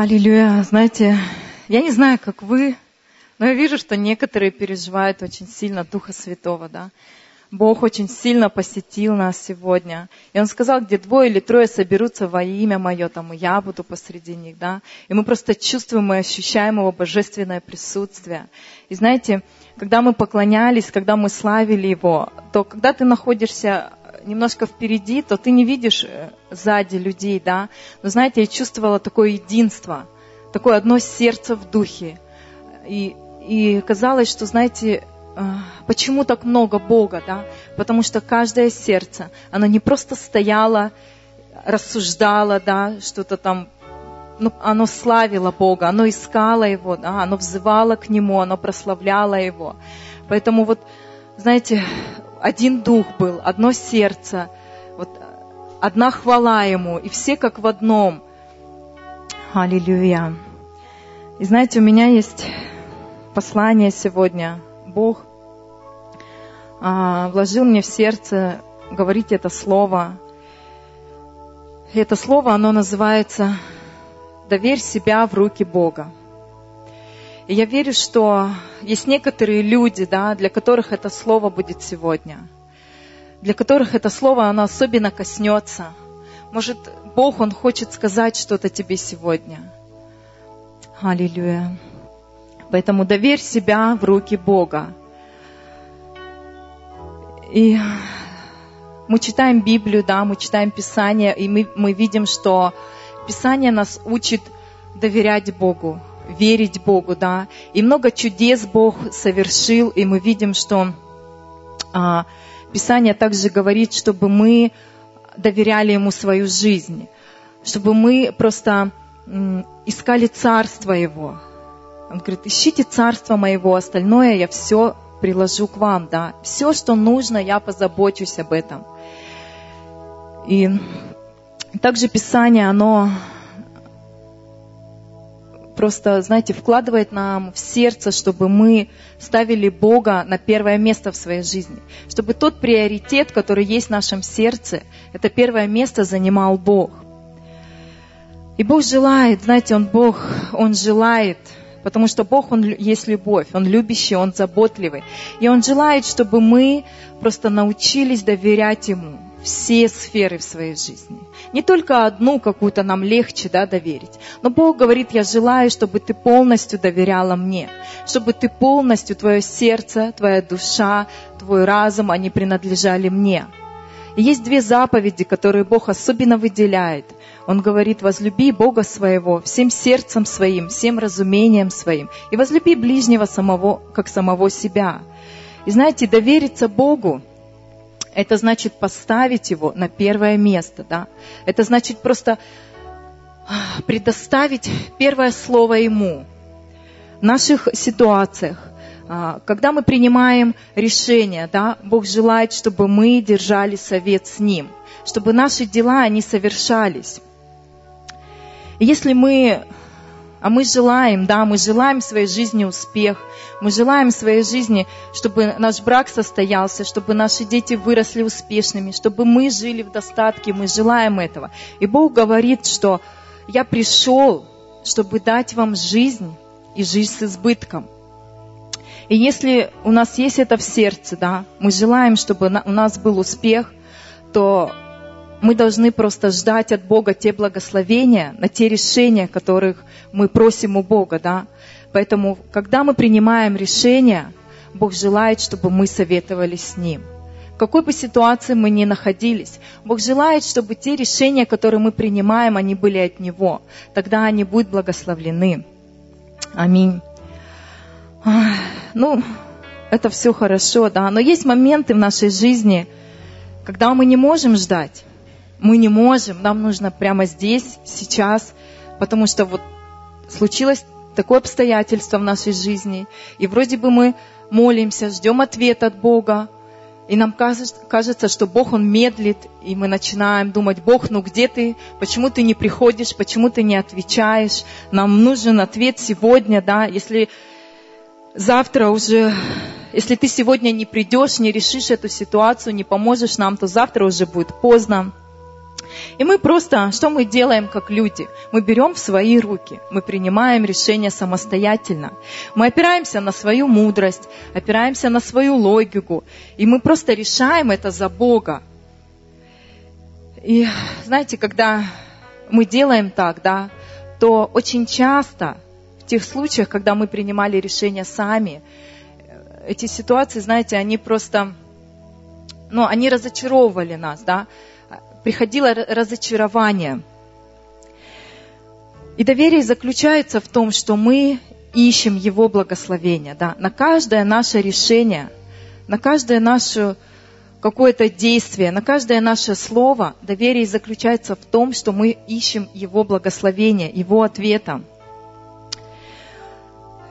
Аллилуйя. Знаете, я не знаю, как вы, но я вижу, что некоторые переживают очень сильно Духа Святого, да. Бог очень сильно посетил нас сегодня. И Он сказал, где двое или трое соберутся во имя Мое, там и я буду посреди них, да. И мы просто чувствуем и ощущаем Его божественное присутствие. И знаете, когда мы поклонялись, когда мы славили Его, то когда ты находишься немножко впереди, то ты не видишь э, сзади людей, да. Но знаете, я чувствовала такое единство, такое одно сердце в духе. И, и казалось, что, знаете, э, почему так много Бога, да? Потому что каждое сердце, оно не просто стояло, рассуждало, да, что-то там ну, оно славило Бога, оно искало Его, да, оно взывало к Нему, оно прославляло Его. Поэтому вот, знаете, один дух был, одно сердце, вот одна хвала Ему, и все как в одном. Аллилуйя. И знаете, у меня есть послание сегодня. Бог а, вложил мне в сердце говорить это слово. И это слово, оно называется «Доверь себя в руки Бога». И я верю, что есть некоторые люди, да, для которых это слово будет сегодня, для которых это слово, оно особенно коснется. Может, Бог, Он хочет сказать что-то тебе сегодня. Аллилуйя. Поэтому доверь себя в руки Бога. И мы читаем Библию, да, мы читаем Писание, и мы, мы видим, что Писание нас учит доверять Богу, верить Богу, да. И много чудес Бог совершил, и мы видим, что а, Писание также говорит, чтобы мы доверяли Ему свою жизнь, чтобы мы просто м, искали Царство Его. Он говорит, ищите Царство Моего, остальное я все приложу к вам, да. Все, что нужно, я позабочусь об этом. И также Писание, оно просто, знаете, вкладывает нам в сердце, чтобы мы ставили Бога на первое место в своей жизни. Чтобы тот приоритет, который есть в нашем сердце, это первое место занимал Бог. И Бог желает, знаете, Он Бог, Он желает, потому что Бог, Он есть любовь, Он любящий, Он заботливый. И Он желает, чтобы мы просто научились доверять Ему все сферы в своей жизни. Не только одну какую-то нам легче да, доверить. Но Бог говорит, я желаю, чтобы ты полностью доверяла мне, чтобы ты полностью, твое сердце, твоя душа, твой разум, они принадлежали мне. И есть две заповеди, которые Бог особенно выделяет. Он говорит, возлюби Бога своего всем сердцем своим, всем разумением своим, и возлюби ближнего самого, как самого себя. И знаете, довериться Богу, это значит поставить его на первое место, да. Это значит просто а, предоставить первое слово ему в наших ситуациях. А, когда мы принимаем решение, да, Бог желает, чтобы мы держали совет с Ним, чтобы наши дела, они совершались. Если мы а мы желаем, да, мы желаем своей жизни успех, мы желаем своей жизни, чтобы наш брак состоялся, чтобы наши дети выросли успешными, чтобы мы жили в достатке, мы желаем этого. И Бог говорит, что я пришел, чтобы дать вам жизнь и жизнь с избытком. И если у нас есть это в сердце, да, мы желаем, чтобы у нас был успех, то мы должны просто ждать от Бога те благословения на те решения, которых мы просим у Бога, да. Поэтому, когда мы принимаем решения, Бог желает, чтобы мы советовались с Ним. В какой бы ситуации мы ни находились, Бог желает, чтобы те решения, которые мы принимаем, они были от Него. Тогда они будут благословлены. Аминь. Ну, это все хорошо, да. Но есть моменты в нашей жизни, когда мы не можем ждать мы не можем, нам нужно прямо здесь, сейчас, потому что вот случилось такое обстоятельство в нашей жизни, и вроде бы мы молимся, ждем ответа от Бога, и нам кажется, что Бог, Он медлит, и мы начинаем думать, Бог, ну где ты? Почему ты не приходишь? Почему ты не отвечаешь? Нам нужен ответ сегодня, да? Если завтра уже, если ты сегодня не придешь, не решишь эту ситуацию, не поможешь нам, то завтра уже будет поздно. И мы просто, что мы делаем как люди? Мы берем в свои руки, мы принимаем решения самостоятельно. Мы опираемся на свою мудрость, опираемся на свою логику, и мы просто решаем это за Бога. И знаете, когда мы делаем так, да, то очень часто в тех случаях, когда мы принимали решения сами, эти ситуации, знаете, они просто, ну, они разочаровывали нас, да, приходило разочарование. И доверие заключается в том, что мы ищем Его благословения. Да? На каждое наше решение, на каждое наше какое-то действие, на каждое наше слово доверие заключается в том, что мы ищем Его благословения, Его ответа.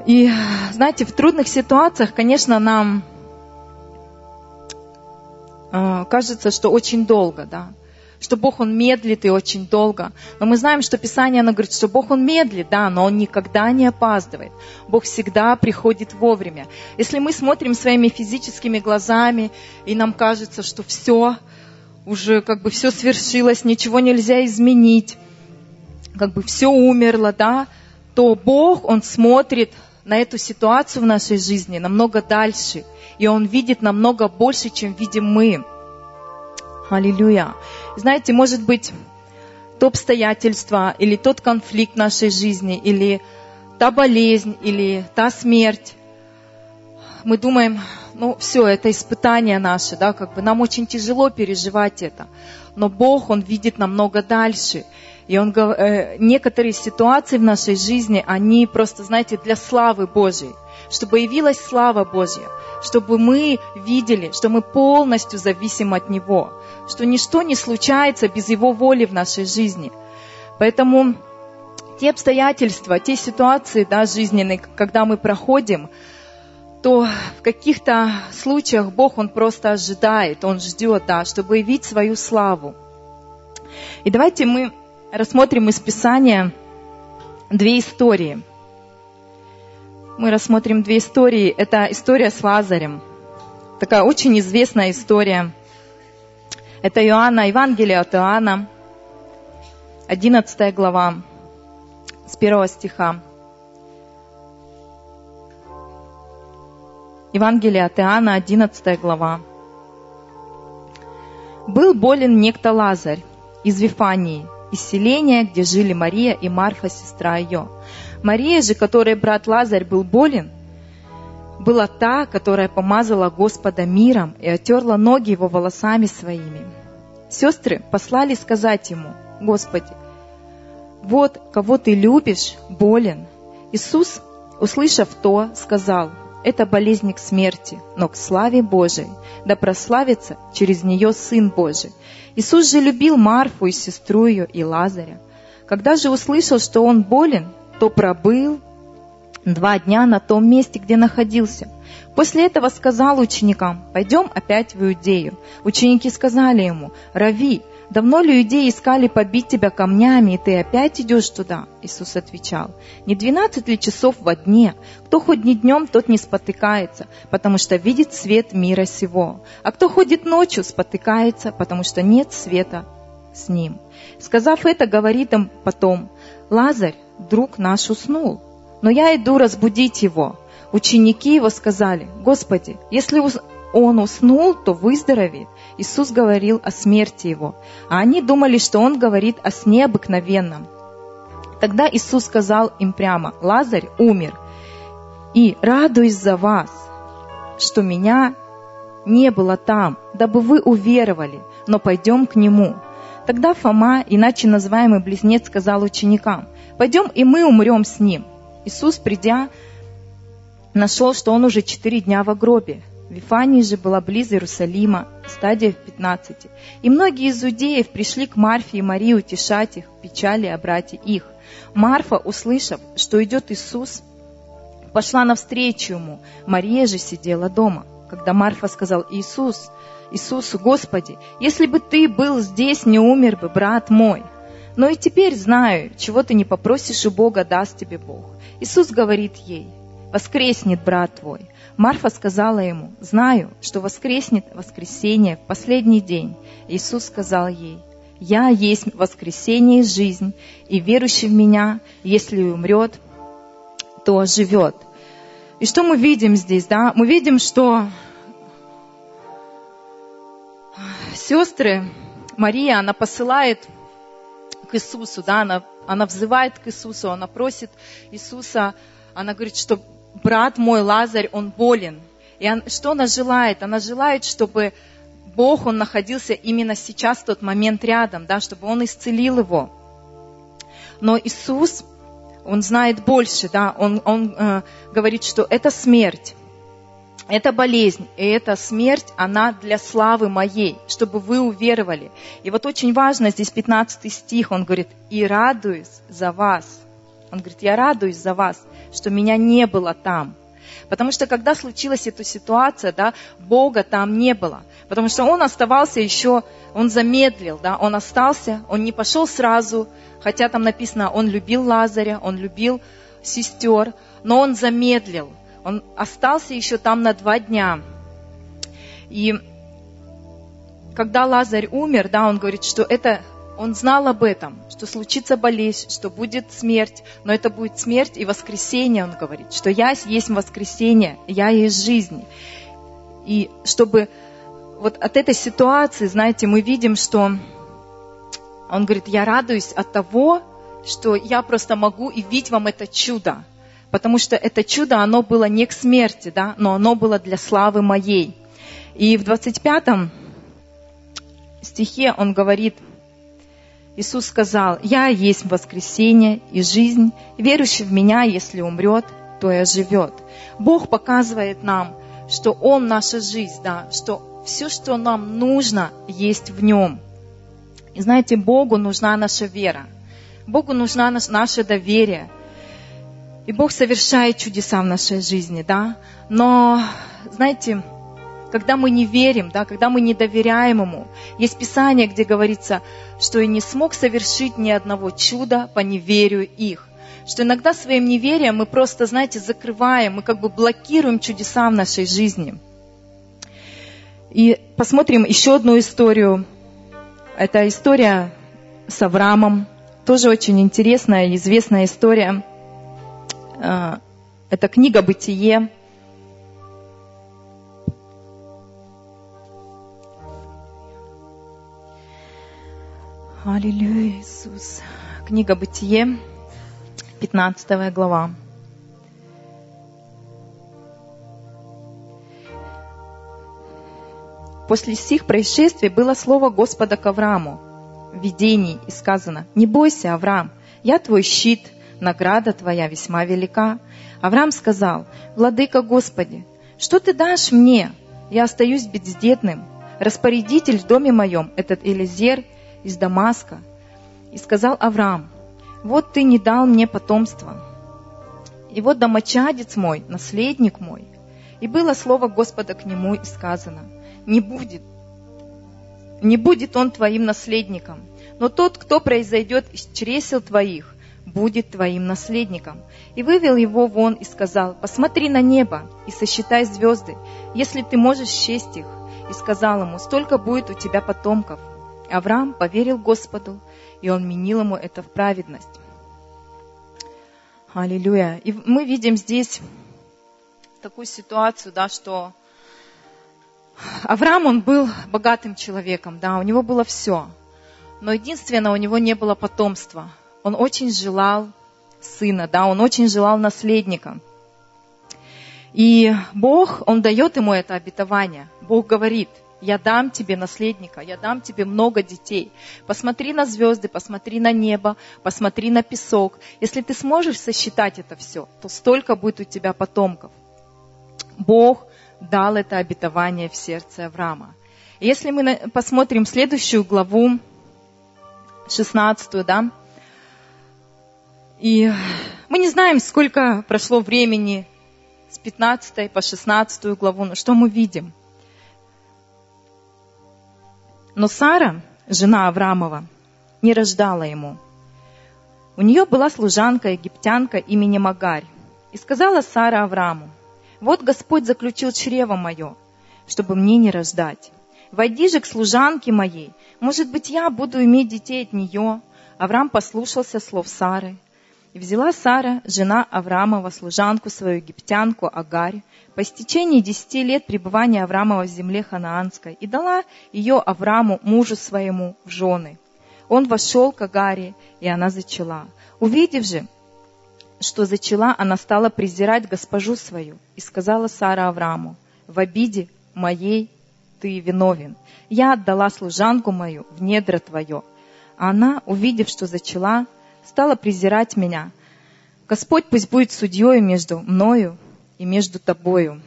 И, знаете, в трудных ситуациях, конечно, нам э, кажется, что очень долго, да что Бог, Он медлит и очень долго. Но мы знаем, что Писание, оно говорит, что Бог, Он медлит, да, но Он никогда не опаздывает. Бог всегда приходит вовремя. Если мы смотрим своими физическими глазами, и нам кажется, что все, уже как бы все свершилось, ничего нельзя изменить, как бы все умерло, да, то Бог, Он смотрит на эту ситуацию в нашей жизни намного дальше, и Он видит намного больше, чем видим мы. Аллилуйя. Знаете, может быть, то обстоятельство, или тот конфликт нашей жизни, или та болезнь, или та смерть, мы думаем, ну все, это испытание наше, да, как бы нам очень тяжело переживать это. Но Бог, Он видит намного дальше. И он, э, некоторые ситуации в нашей жизни, они просто, знаете, для славы Божьей, чтобы явилась слава Божья, чтобы мы видели, что мы полностью зависим от Него что ничто не случается без Его воли в нашей жизни. Поэтому те обстоятельства, те ситуации да, жизненные, когда мы проходим, то в каких-то случаях Бог, Он просто ожидает, Он ждет, да, чтобы явить свою славу. И давайте мы рассмотрим из Писания две истории. Мы рассмотрим две истории. Это история с Лазарем. Такая очень известная история – это Иоанна, Евангелие от Иоанна, 11 глава, с 1 стиха. Евангелие от Иоанна, 11 глава. Был болен некто Лазарь из Вифании, из селения, где жили Мария и Марфа, сестра ее. Мария же, которой брат Лазарь был болен, была та, которая помазала Господа миром и отерла ноги его волосами своими. Сестры послали сказать ему, Господи, вот кого ты любишь, болен. Иисус, услышав то, сказал, это болезнь к смерти, но к славе Божией, да прославится через нее Сын Божий. Иисус же любил Марфу и сестру ее и Лазаря. Когда же услышал, что он болен, то пробыл два дня на том месте, где находился. После этого сказал ученикам, пойдем опять в Иудею. Ученики сказали ему, Рави, давно ли иудеи искали побить тебя камнями, и ты опять идешь туда? Иисус отвечал, не двенадцать ли часов во дне? Кто ходит днем, тот не спотыкается, потому что видит свет мира сего. А кто ходит ночью, спотыкается, потому что нет света с ним. Сказав это, говорит им потом, Лазарь, друг наш, уснул но я иду разбудить его. Ученики его сказали, Господи, если он уснул, то выздоровеет. Иисус говорил о смерти его, а они думали, что он говорит о сне обыкновенном. Тогда Иисус сказал им прямо, Лазарь умер, и радуюсь за вас, что меня не было там, дабы вы уверовали, но пойдем к нему. Тогда Фома, иначе называемый близнец, сказал ученикам, пойдем и мы умрем с ним. Иисус, придя, нашел, что он уже четыре дня в гробе. Вифания же была близ Иерусалима, стадия в пятнадцати. И многие из иудеев пришли к Марфе и Марии утешать их, печали о брате их. Марфа, услышав, что идет Иисус, пошла навстречу ему. Мария же сидела дома. Когда Марфа сказал Иисус, Иисусу, Господи, если бы ты был здесь, не умер бы брат мой. Но и теперь знаю, чего ты не попросишь у Бога, даст тебе Бог. Иисус говорит ей, воскреснет брат твой. Марфа сказала ему, знаю, что воскреснет воскресенье в последний день. Иисус сказал ей, Я есть воскресение и жизнь, и верующий в Меня, если умрет, то живет. И что мы видим здесь, да? Мы видим, что сестры, Мария, она посылает к Иисусу, да, она, она взывает к Иисусу, она просит Иисуса, она говорит, что брат мой Лазарь, он болен. И он, что она желает? Она желает, чтобы Бог, он находился именно сейчас, в тот момент рядом, да, чтобы он исцелил его. Но Иисус, он знает больше, да, он, он э, говорит, что это смерть, это болезнь, и эта смерть, она для славы моей, чтобы вы уверовали. И вот очень важно, здесь 15 стих, он говорит, и радуюсь за вас. Он говорит, я радуюсь за вас, что меня не было там. Потому что когда случилась эта ситуация, да, Бога там не было. Потому что он оставался еще, он замедлил, да, он остался, он не пошел сразу, хотя там написано, он любил Лазаря, он любил сестер, но он замедлил. Он остался еще там на два дня. И когда Лазарь умер, да, он говорит, что это, он знал об этом, что случится болезнь, что будет смерть, но это будет смерть и воскресение, он говорит, что я есть воскресение, я есть жизнь. И чтобы вот от этой ситуации, знаете, мы видим, что он говорит, я радуюсь от того, что я просто могу явить вам это чудо потому что это чудо, оно было не к смерти, да, но оно было для славы моей. И в 25 стихе он говорит, Иисус сказал, «Я есть воскресение и жизнь, верующий в Меня, если умрет, то и оживет». Бог показывает нам, что Он наша жизнь, да, что все, что нам нужно, есть в Нем. И знаете, Богу нужна наша вера. Богу нужна наше доверие. И Бог совершает чудеса в нашей жизни, да. Но, знаете, когда мы не верим, да, когда мы не доверяем Ему, есть Писание, где говорится, что и не смог совершить ни одного чуда по неверию их. Что иногда своим неверием мы просто, знаете, закрываем, мы как бы блокируем чудеса в нашей жизни. И посмотрим еще одну историю. Это история с Авраамом. Тоже очень интересная и известная история – это книга «Бытие». Аллилуйя, Иисус. Книга «Бытие», 15 глава. После сих происшествий было слово Господа к Аврааму в видении, и сказано, «Не бойся, Авраам, я твой щит, награда твоя весьма велика. Авраам сказал, Владыка Господи, что ты дашь мне? Я остаюсь бездетным. Распорядитель в доме моем, этот Элизер из Дамаска. И сказал Авраам, вот ты не дал мне потомства. И вот домочадец мой, наследник мой. И было слово Господа к нему и сказано, не будет, не будет он твоим наследником, но тот, кто произойдет из чресел твоих, будет твоим наследником. И вывел его вон и сказал, посмотри на небо и сосчитай звезды, если ты можешь счесть их. И сказал ему, столько будет у тебя потомков. Авраам поверил Господу, и он менил ему это в праведность. Аллилуйя. И мы видим здесь такую ситуацию, да, что Авраам, он был богатым человеком, да, у него было все. Но единственное, у него не было потомства он очень желал сына, да, он очень желал наследника. И Бог, Он дает ему это обетование. Бог говорит, я дам тебе наследника, я дам тебе много детей. Посмотри на звезды, посмотри на небо, посмотри на песок. Если ты сможешь сосчитать это все, то столько будет у тебя потомков. Бог дал это обетование в сердце Авраама. Если мы посмотрим следующую главу, 16, да, и мы не знаем, сколько прошло времени с 15 по 16 главу, но что мы видим? Но Сара, жена Авраамова, не рождала ему. У нее была служанка египтянка имени Магарь. И сказала Сара Аврааму, «Вот Господь заключил чрево мое, чтобы мне не рождать. войди же к служанке моей, может быть, я буду иметь детей от нее. Авраам послушался слов Сары. И взяла Сара, жена Авраамова, служанку свою египтянку Агарь, по истечении десяти лет пребывания Авраамова в земле ханаанской, и дала ее Аврааму, мужу своему, в жены. Он вошел к Агаре, и она зачала. Увидев же, что зачала, она стала презирать госпожу свою, и сказала Сара Аврааму, в обиде моей ты виновен. Я отдала служанку мою в недра твое. А она, увидев, что зачала, стала презирать меня. Господь пусть будет судьей между мною и между тобою.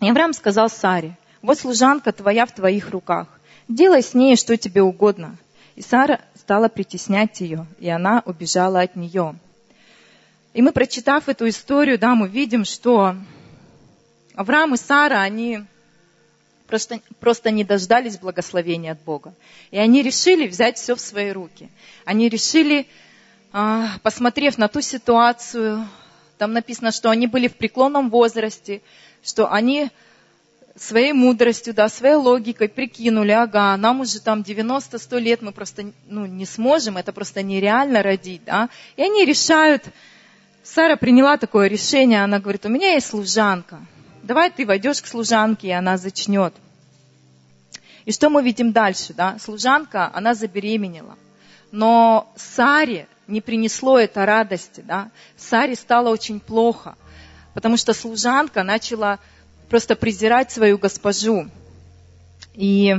И Авраам сказал Саре, вот служанка твоя в твоих руках, делай с ней что тебе угодно. И Сара стала притеснять ее, и она убежала от нее. И мы, прочитав эту историю, да, мы видим, что Авраам и Сара, они просто, просто не дождались благословения от Бога. И они решили взять все в свои руки. Они решили посмотрев на ту ситуацию, там написано, что они были в преклонном возрасте, что они своей мудростью, да, своей логикой прикинули, ага, нам уже там 90-100 лет, мы просто ну, не сможем, это просто нереально родить, да. И они решают, Сара приняла такое решение, она говорит, у меня есть служанка, давай ты войдешь к служанке, и она зачнет. И что мы видим дальше, да? Служанка, она забеременела. Но Саре не принесло это радости. Да? Саре стало очень плохо, потому что служанка начала просто презирать свою госпожу. И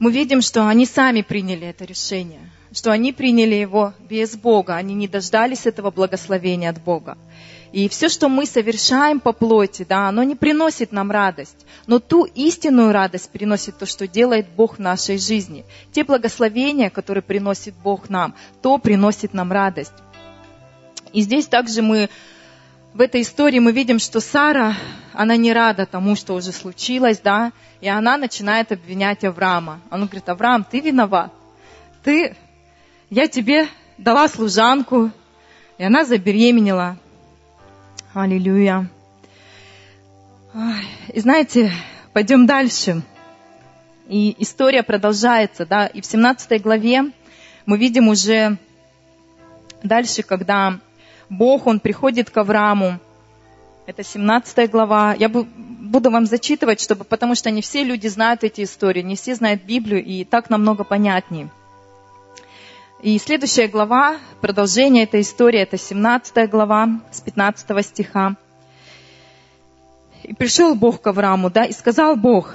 мы видим, что они сами приняли это решение, что они приняли его без Бога, они не дождались этого благословения от Бога. И все, что мы совершаем по плоти, да, оно не приносит нам радость. Но ту истинную радость приносит то, что делает Бог в нашей жизни. Те благословения, которые приносит Бог нам, то приносит нам радость. И здесь также мы в этой истории мы видим, что Сара, она не рада тому, что уже случилось, да, и она начинает обвинять Авраама. Она говорит, Авраам, ты виноват. Ты, я тебе дала служанку, и она забеременела. Аллилуйя. И знаете, пойдем дальше. И история продолжается, да, и в 17 главе мы видим уже дальше, когда Бог, Он приходит к Аврааму, это 17 глава. Я буду вам зачитывать, чтобы, потому что не все люди знают эти истории, не все знают Библию, и так намного понятнее. И следующая глава, продолжение этой истории, это 17 глава с 15 стиха. И пришел Бог к Аврааму, да, и сказал Бог,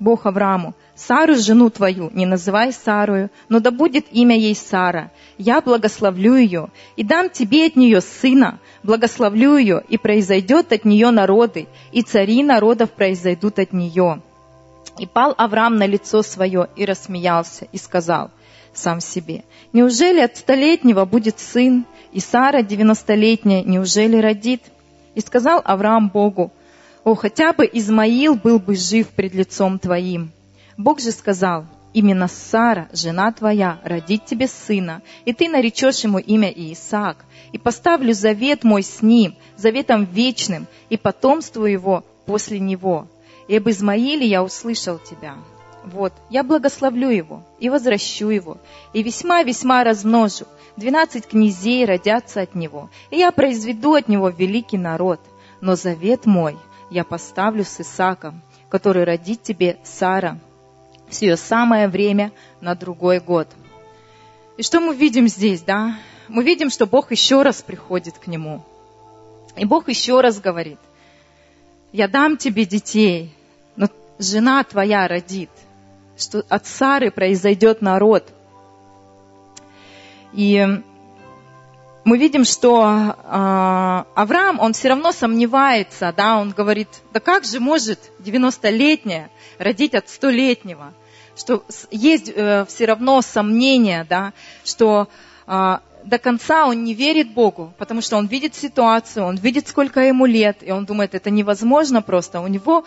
Бог Аврааму, Сару, жену твою, не называй Сарою, но да будет имя ей Сара. Я благословлю ее и дам тебе от нее сына, благословлю ее, и произойдет от нее народы, и цари народов произойдут от нее. И пал Авраам на лицо свое и рассмеялся, и сказал, сам себе. Неужели от столетнего будет сын, и Сара девяностолетняя неужели родит? И сказал Авраам Богу, о, хотя бы Измаил был бы жив пред лицом твоим. Бог же сказал, именно Сара, жена твоя, родит тебе сына, и ты наречешь ему имя Иисаак, и поставлю завет мой с ним, заветом вечным, и потомству его после него. И об Измаиле я услышал тебя. Вот, я благословлю его и возвращу его, и весьма-весьма размножу. Двенадцать князей родятся от него, и я произведу от него великий народ. Но завет мой я поставлю с Исаком, который родит тебе Сара, ее самое время на другой год. И что мы видим здесь, да? Мы видим, что Бог еще раз приходит к нему. И Бог еще раз говорит, я дам тебе детей, но жена твоя родит – что от Сары произойдет народ. И мы видим, что э, Авраам, он все равно сомневается, да, он говорит, да как же может 90-летняя родить от 100-летнего? Что есть э, все равно сомнение, да, что э, до конца он не верит Богу, потому что он видит ситуацию, он видит, сколько ему лет, и он думает, это невозможно просто. У него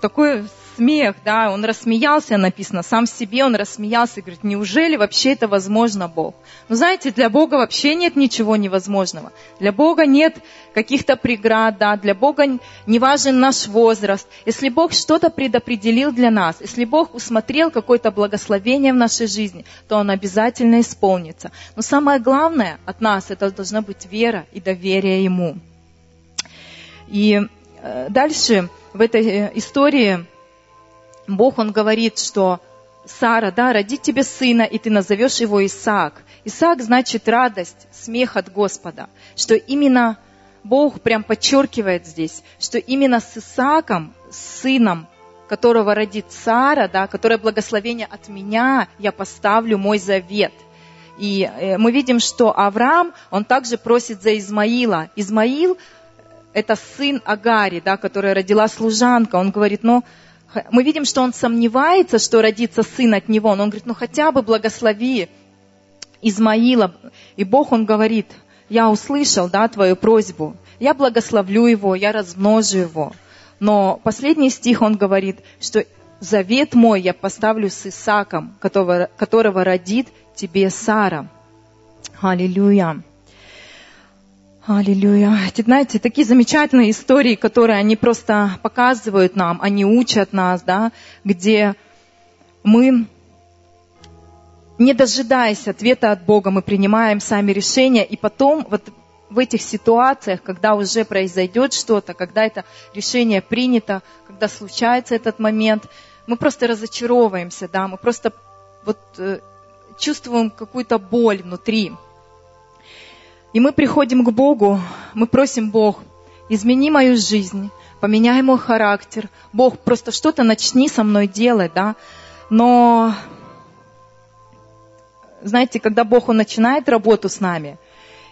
такой смех, да, он рассмеялся, написано, сам себе он рассмеялся, и говорит, неужели вообще это возможно, Бог? Ну, знаете, для Бога вообще нет ничего невозможного. Для Бога нет каких-то преград, да, для Бога не важен наш возраст. Если Бог что-то предопределил для нас, если Бог усмотрел какое-то благословение в нашей жизни, то Он обязательно исполнится. Но самое главное от нас, это должна быть вера и доверие Ему. И э, дальше в этой э, истории Бог, Он говорит, что Сара, да, родит тебе сына, и ты назовешь его Исаак. Исаак значит радость, смех от Господа. Что именно Бог прям подчеркивает здесь, что именно с Исааком, с сыном, которого родит Сара, да, которое благословение от меня, я поставлю мой завет. И э, мы видим, что Авраам, он также просит за Измаила. Измаил это сын Агари, да, которая родила служанка. Он говорит, ну, мы видим, что он сомневается, что родится сын от него, но он говорит, ну хотя бы благослови Измаила. И Бог, он говорит, я услышал, да, твою просьбу, я благословлю его, я размножу его. Но последний стих, он говорит, что завет мой я поставлю с Исаком, которого, которого родит тебе Сара. Аллилуйя. Аллилуйя. Эти, знаете, такие замечательные истории, которые они просто показывают нам, они учат нас, да, где мы, не дожидаясь ответа от Бога, мы принимаем сами решения, и потом вот в этих ситуациях, когда уже произойдет что-то, когда это решение принято, когда случается этот момент, мы просто разочаровываемся, да, мы просто вот э, чувствуем какую-то боль внутри. И мы приходим к Богу, мы просим Бог, измени мою жизнь, поменяй мой характер. Бог, просто что-то начни со мной делать, да. Но, знаете, когда Бог, Он начинает работу с нами,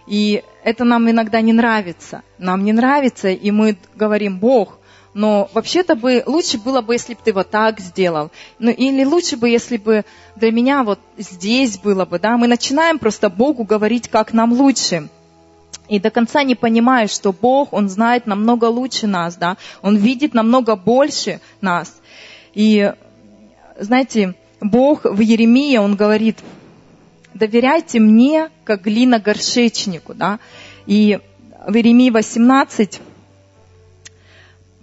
и это нам иногда не нравится. Нам не нравится, и мы говорим, Бог, но вообще-то бы лучше было бы, если бы ты вот так сделал. Ну, или лучше бы, если бы для меня вот здесь было бы, да. Мы начинаем просто Богу говорить, как нам лучше. И до конца не понимая, что Бог, Он знает намного лучше нас, да. Он видит намного больше нас. И, знаете, Бог в Еремии, Он говорит, доверяйте мне, как глина горшечнику, да. И в Еремии 18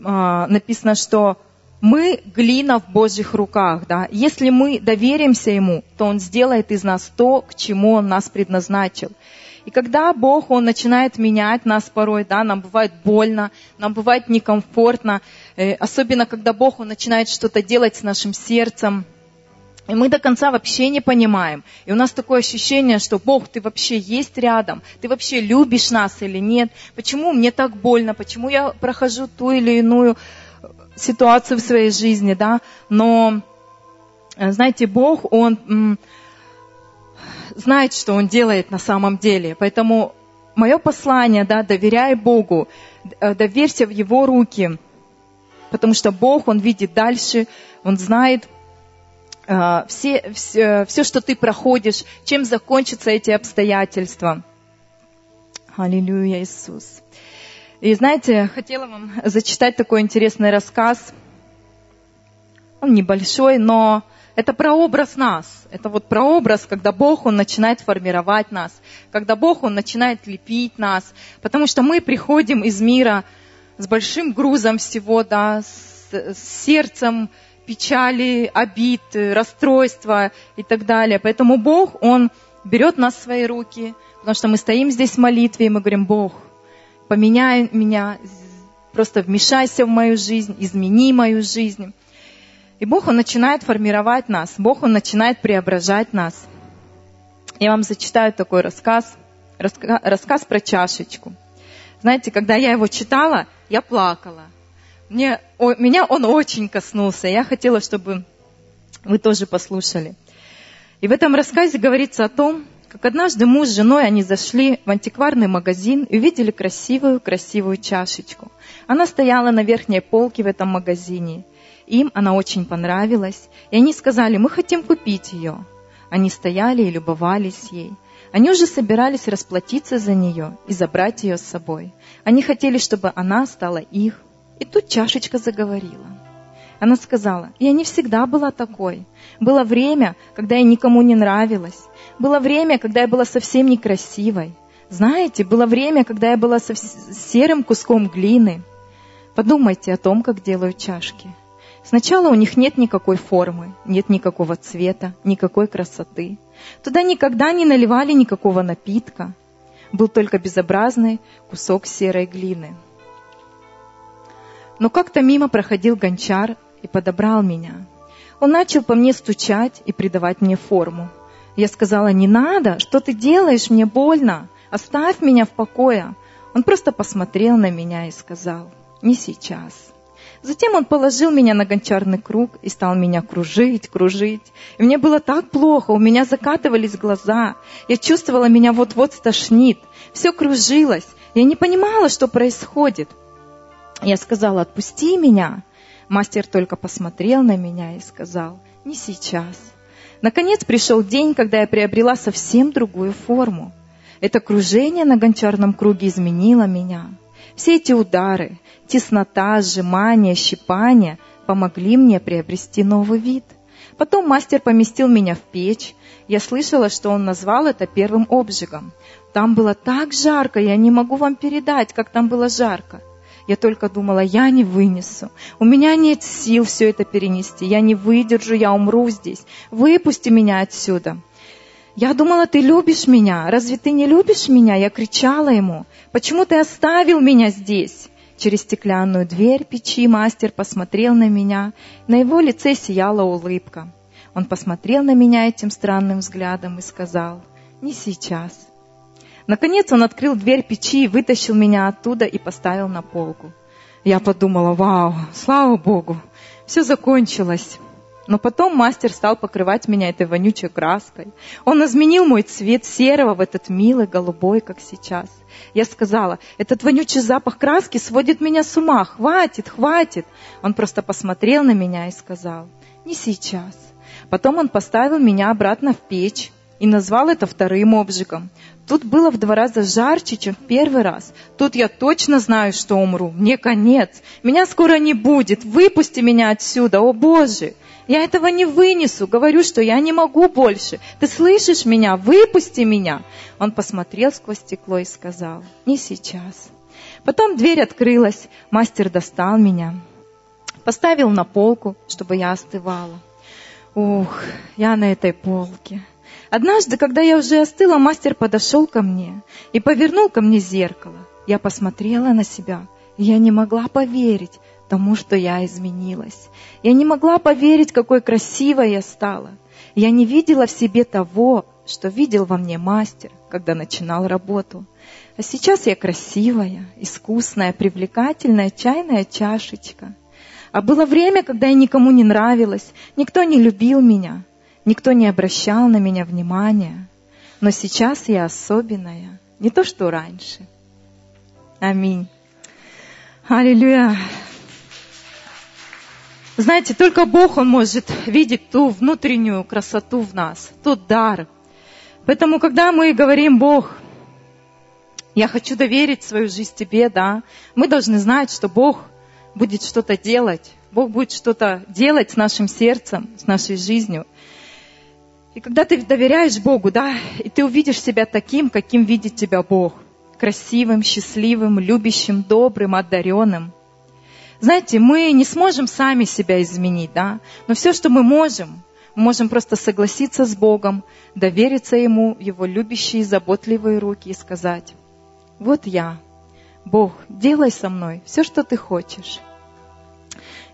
а, написано, что мы глина в Божьих руках, да. Если мы доверимся Ему, то Он сделает из нас то, к чему Он нас предназначил. И когда Бог, Он начинает менять нас порой, да, нам бывает больно, нам бывает некомфортно, э, особенно когда Бог, Он начинает что-то делать с нашим сердцем, и мы до конца вообще не понимаем. И у нас такое ощущение, что Бог, ты вообще есть рядом, ты вообще любишь нас или нет. Почему мне так больно, почему я прохожу ту или иную ситуацию в своей жизни, да. Но, э, знаете, Бог, Он знает, что Он делает на самом деле. Поэтому мое послание, да, доверяй Богу, э, доверься в Его руки, потому что Бог, Он видит дальше, Он знает, все, все, все, что ты проходишь, чем закончатся эти обстоятельства. Аллилуйя, Иисус. И знаете, хотела вам зачитать такой интересный рассказ. Он небольшой, но это прообраз нас. Это вот прообраз, когда Бог, Он начинает формировать нас, когда Бог, Он начинает лепить нас. Потому что мы приходим из мира с большим грузом всего, да, с, с сердцем, печали, обид, расстройства и так далее. Поэтому Бог, Он берет нас в свои руки, потому что мы стоим здесь в молитве, и мы говорим, Бог, поменяй меня, просто вмешайся в мою жизнь, измени мою жизнь. И Бог, Он начинает формировать нас, Бог, Он начинает преображать нас. Я вам зачитаю такой рассказ, рассказ про чашечку. Знаете, когда я его читала, я плакала. Мне, о, меня он очень коснулся. Я хотела, чтобы вы тоже послушали. И в этом рассказе говорится о том, как однажды муж с женой, они зашли в антикварный магазин и увидели красивую-красивую чашечку. Она стояла на верхней полке в этом магазине. Им она очень понравилась, и они сказали, мы хотим купить ее. Они стояли и любовались ей. Они уже собирались расплатиться за нее и забрать ее с собой. Они хотели, чтобы она стала их и тут чашечка заговорила. Она сказала, я не всегда была такой. Было время, когда я никому не нравилась. Было время, когда я была совсем некрасивой. Знаете, было время, когда я была серым куском глины. Подумайте о том, как делают чашки. Сначала у них нет никакой формы, нет никакого цвета, никакой красоты. Туда никогда не наливали никакого напитка. Был только безобразный кусок серой глины. Но как-то мимо проходил гончар и подобрал меня. Он начал по мне стучать и придавать мне форму. Я сказала, не надо, что ты делаешь, мне больно, оставь меня в покое. Он просто посмотрел на меня и сказал, не сейчас. Затем он положил меня на гончарный круг и стал меня кружить, кружить. И мне было так плохо, у меня закатывались глаза. Я чувствовала, меня вот-вот стошнит. Все кружилось. Я не понимала, что происходит. Я сказала, отпусти меня. Мастер только посмотрел на меня и сказал, не сейчас. Наконец пришел день, когда я приобрела совсем другую форму. Это кружение на гончарном круге изменило меня. Все эти удары, теснота, сжимание, щипание помогли мне приобрести новый вид. Потом мастер поместил меня в печь. Я слышала, что он назвал это первым обжигом. Там было так жарко, я не могу вам передать, как там было жарко. Я только думала, я не вынесу. У меня нет сил все это перенести. Я не выдержу, я умру здесь. Выпусти меня отсюда. Я думала, ты любишь меня. Разве ты не любишь меня? Я кричала ему. Почему ты оставил меня здесь? Через стеклянную дверь печи мастер посмотрел на меня. На его лице сияла улыбка. Он посмотрел на меня этим странным взглядом и сказал, «Не сейчас. Наконец он открыл дверь печи, вытащил меня оттуда и поставил на полку. Я подумала, вау, слава Богу, все закончилось. Но потом мастер стал покрывать меня этой вонючей краской. Он изменил мой цвет серого в этот милый голубой, как сейчас. Я сказала, этот вонючий запах краски сводит меня с ума, хватит, хватит. Он просто посмотрел на меня и сказал, не сейчас. Потом он поставил меня обратно в печь и назвал это вторым обжигом. Тут было в два раза жарче, чем в первый раз. Тут я точно знаю, что умру. Мне конец. Меня скоро не будет. Выпусти меня отсюда, о Боже. Я этого не вынесу. Говорю, что я не могу больше. Ты слышишь меня? Выпусти меня. Он посмотрел сквозь стекло и сказал, не сейчас. Потом дверь открылась. Мастер достал меня. Поставил на полку, чтобы я остывала. Ух, я на этой полке. Однажды, когда я уже остыла, мастер подошел ко мне и повернул ко мне зеркало. Я посмотрела на себя, и я не могла поверить тому, что я изменилась. Я не могла поверить, какой красивой я стала. Я не видела в себе того, что видел во мне мастер, когда начинал работу. А сейчас я красивая, искусная, привлекательная чайная чашечка. А было время, когда я никому не нравилась, никто не любил меня. Никто не обращал на меня внимания, но сейчас я особенная, не то что раньше. Аминь. Аллилуйя. Знаете, только Бог, Он может видеть ту внутреннюю красоту в нас, тот дар. Поэтому, когда мы говорим, Бог, я хочу доверить свою жизнь Тебе, да, мы должны знать, что Бог будет что-то делать. Бог будет что-то делать с нашим сердцем, с нашей жизнью. И когда ты доверяешь Богу, да, и ты увидишь себя таким, каким видит тебя Бог, красивым, счастливым, любящим, добрым, одаренным. Знаете, мы не сможем сами себя изменить, да, но все, что мы можем, мы можем просто согласиться с Богом, довериться Ему, Его любящие, заботливые руки и сказать, вот я, Бог, делай со мной все, что ты хочешь.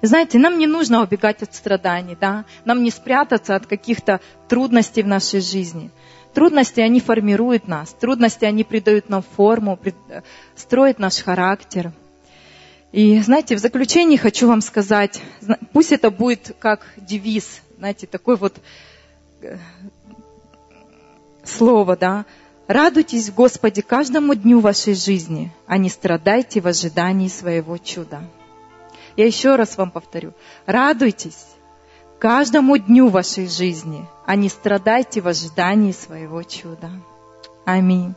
Знаете, нам не нужно убегать от страданий, да? Нам не спрятаться от каких-то трудностей в нашей жизни. Трудности, они формируют нас. Трудности, они придают нам форму, строят наш характер. И, знаете, в заключении хочу вам сказать, пусть это будет как девиз, знаете, такой вот э, слово, да, Радуйтесь, Господи, каждому дню вашей жизни, а не страдайте в ожидании своего чуда. Я еще раз вам повторю. Радуйтесь каждому дню вашей жизни, а не страдайте в ожидании своего чуда. Аминь.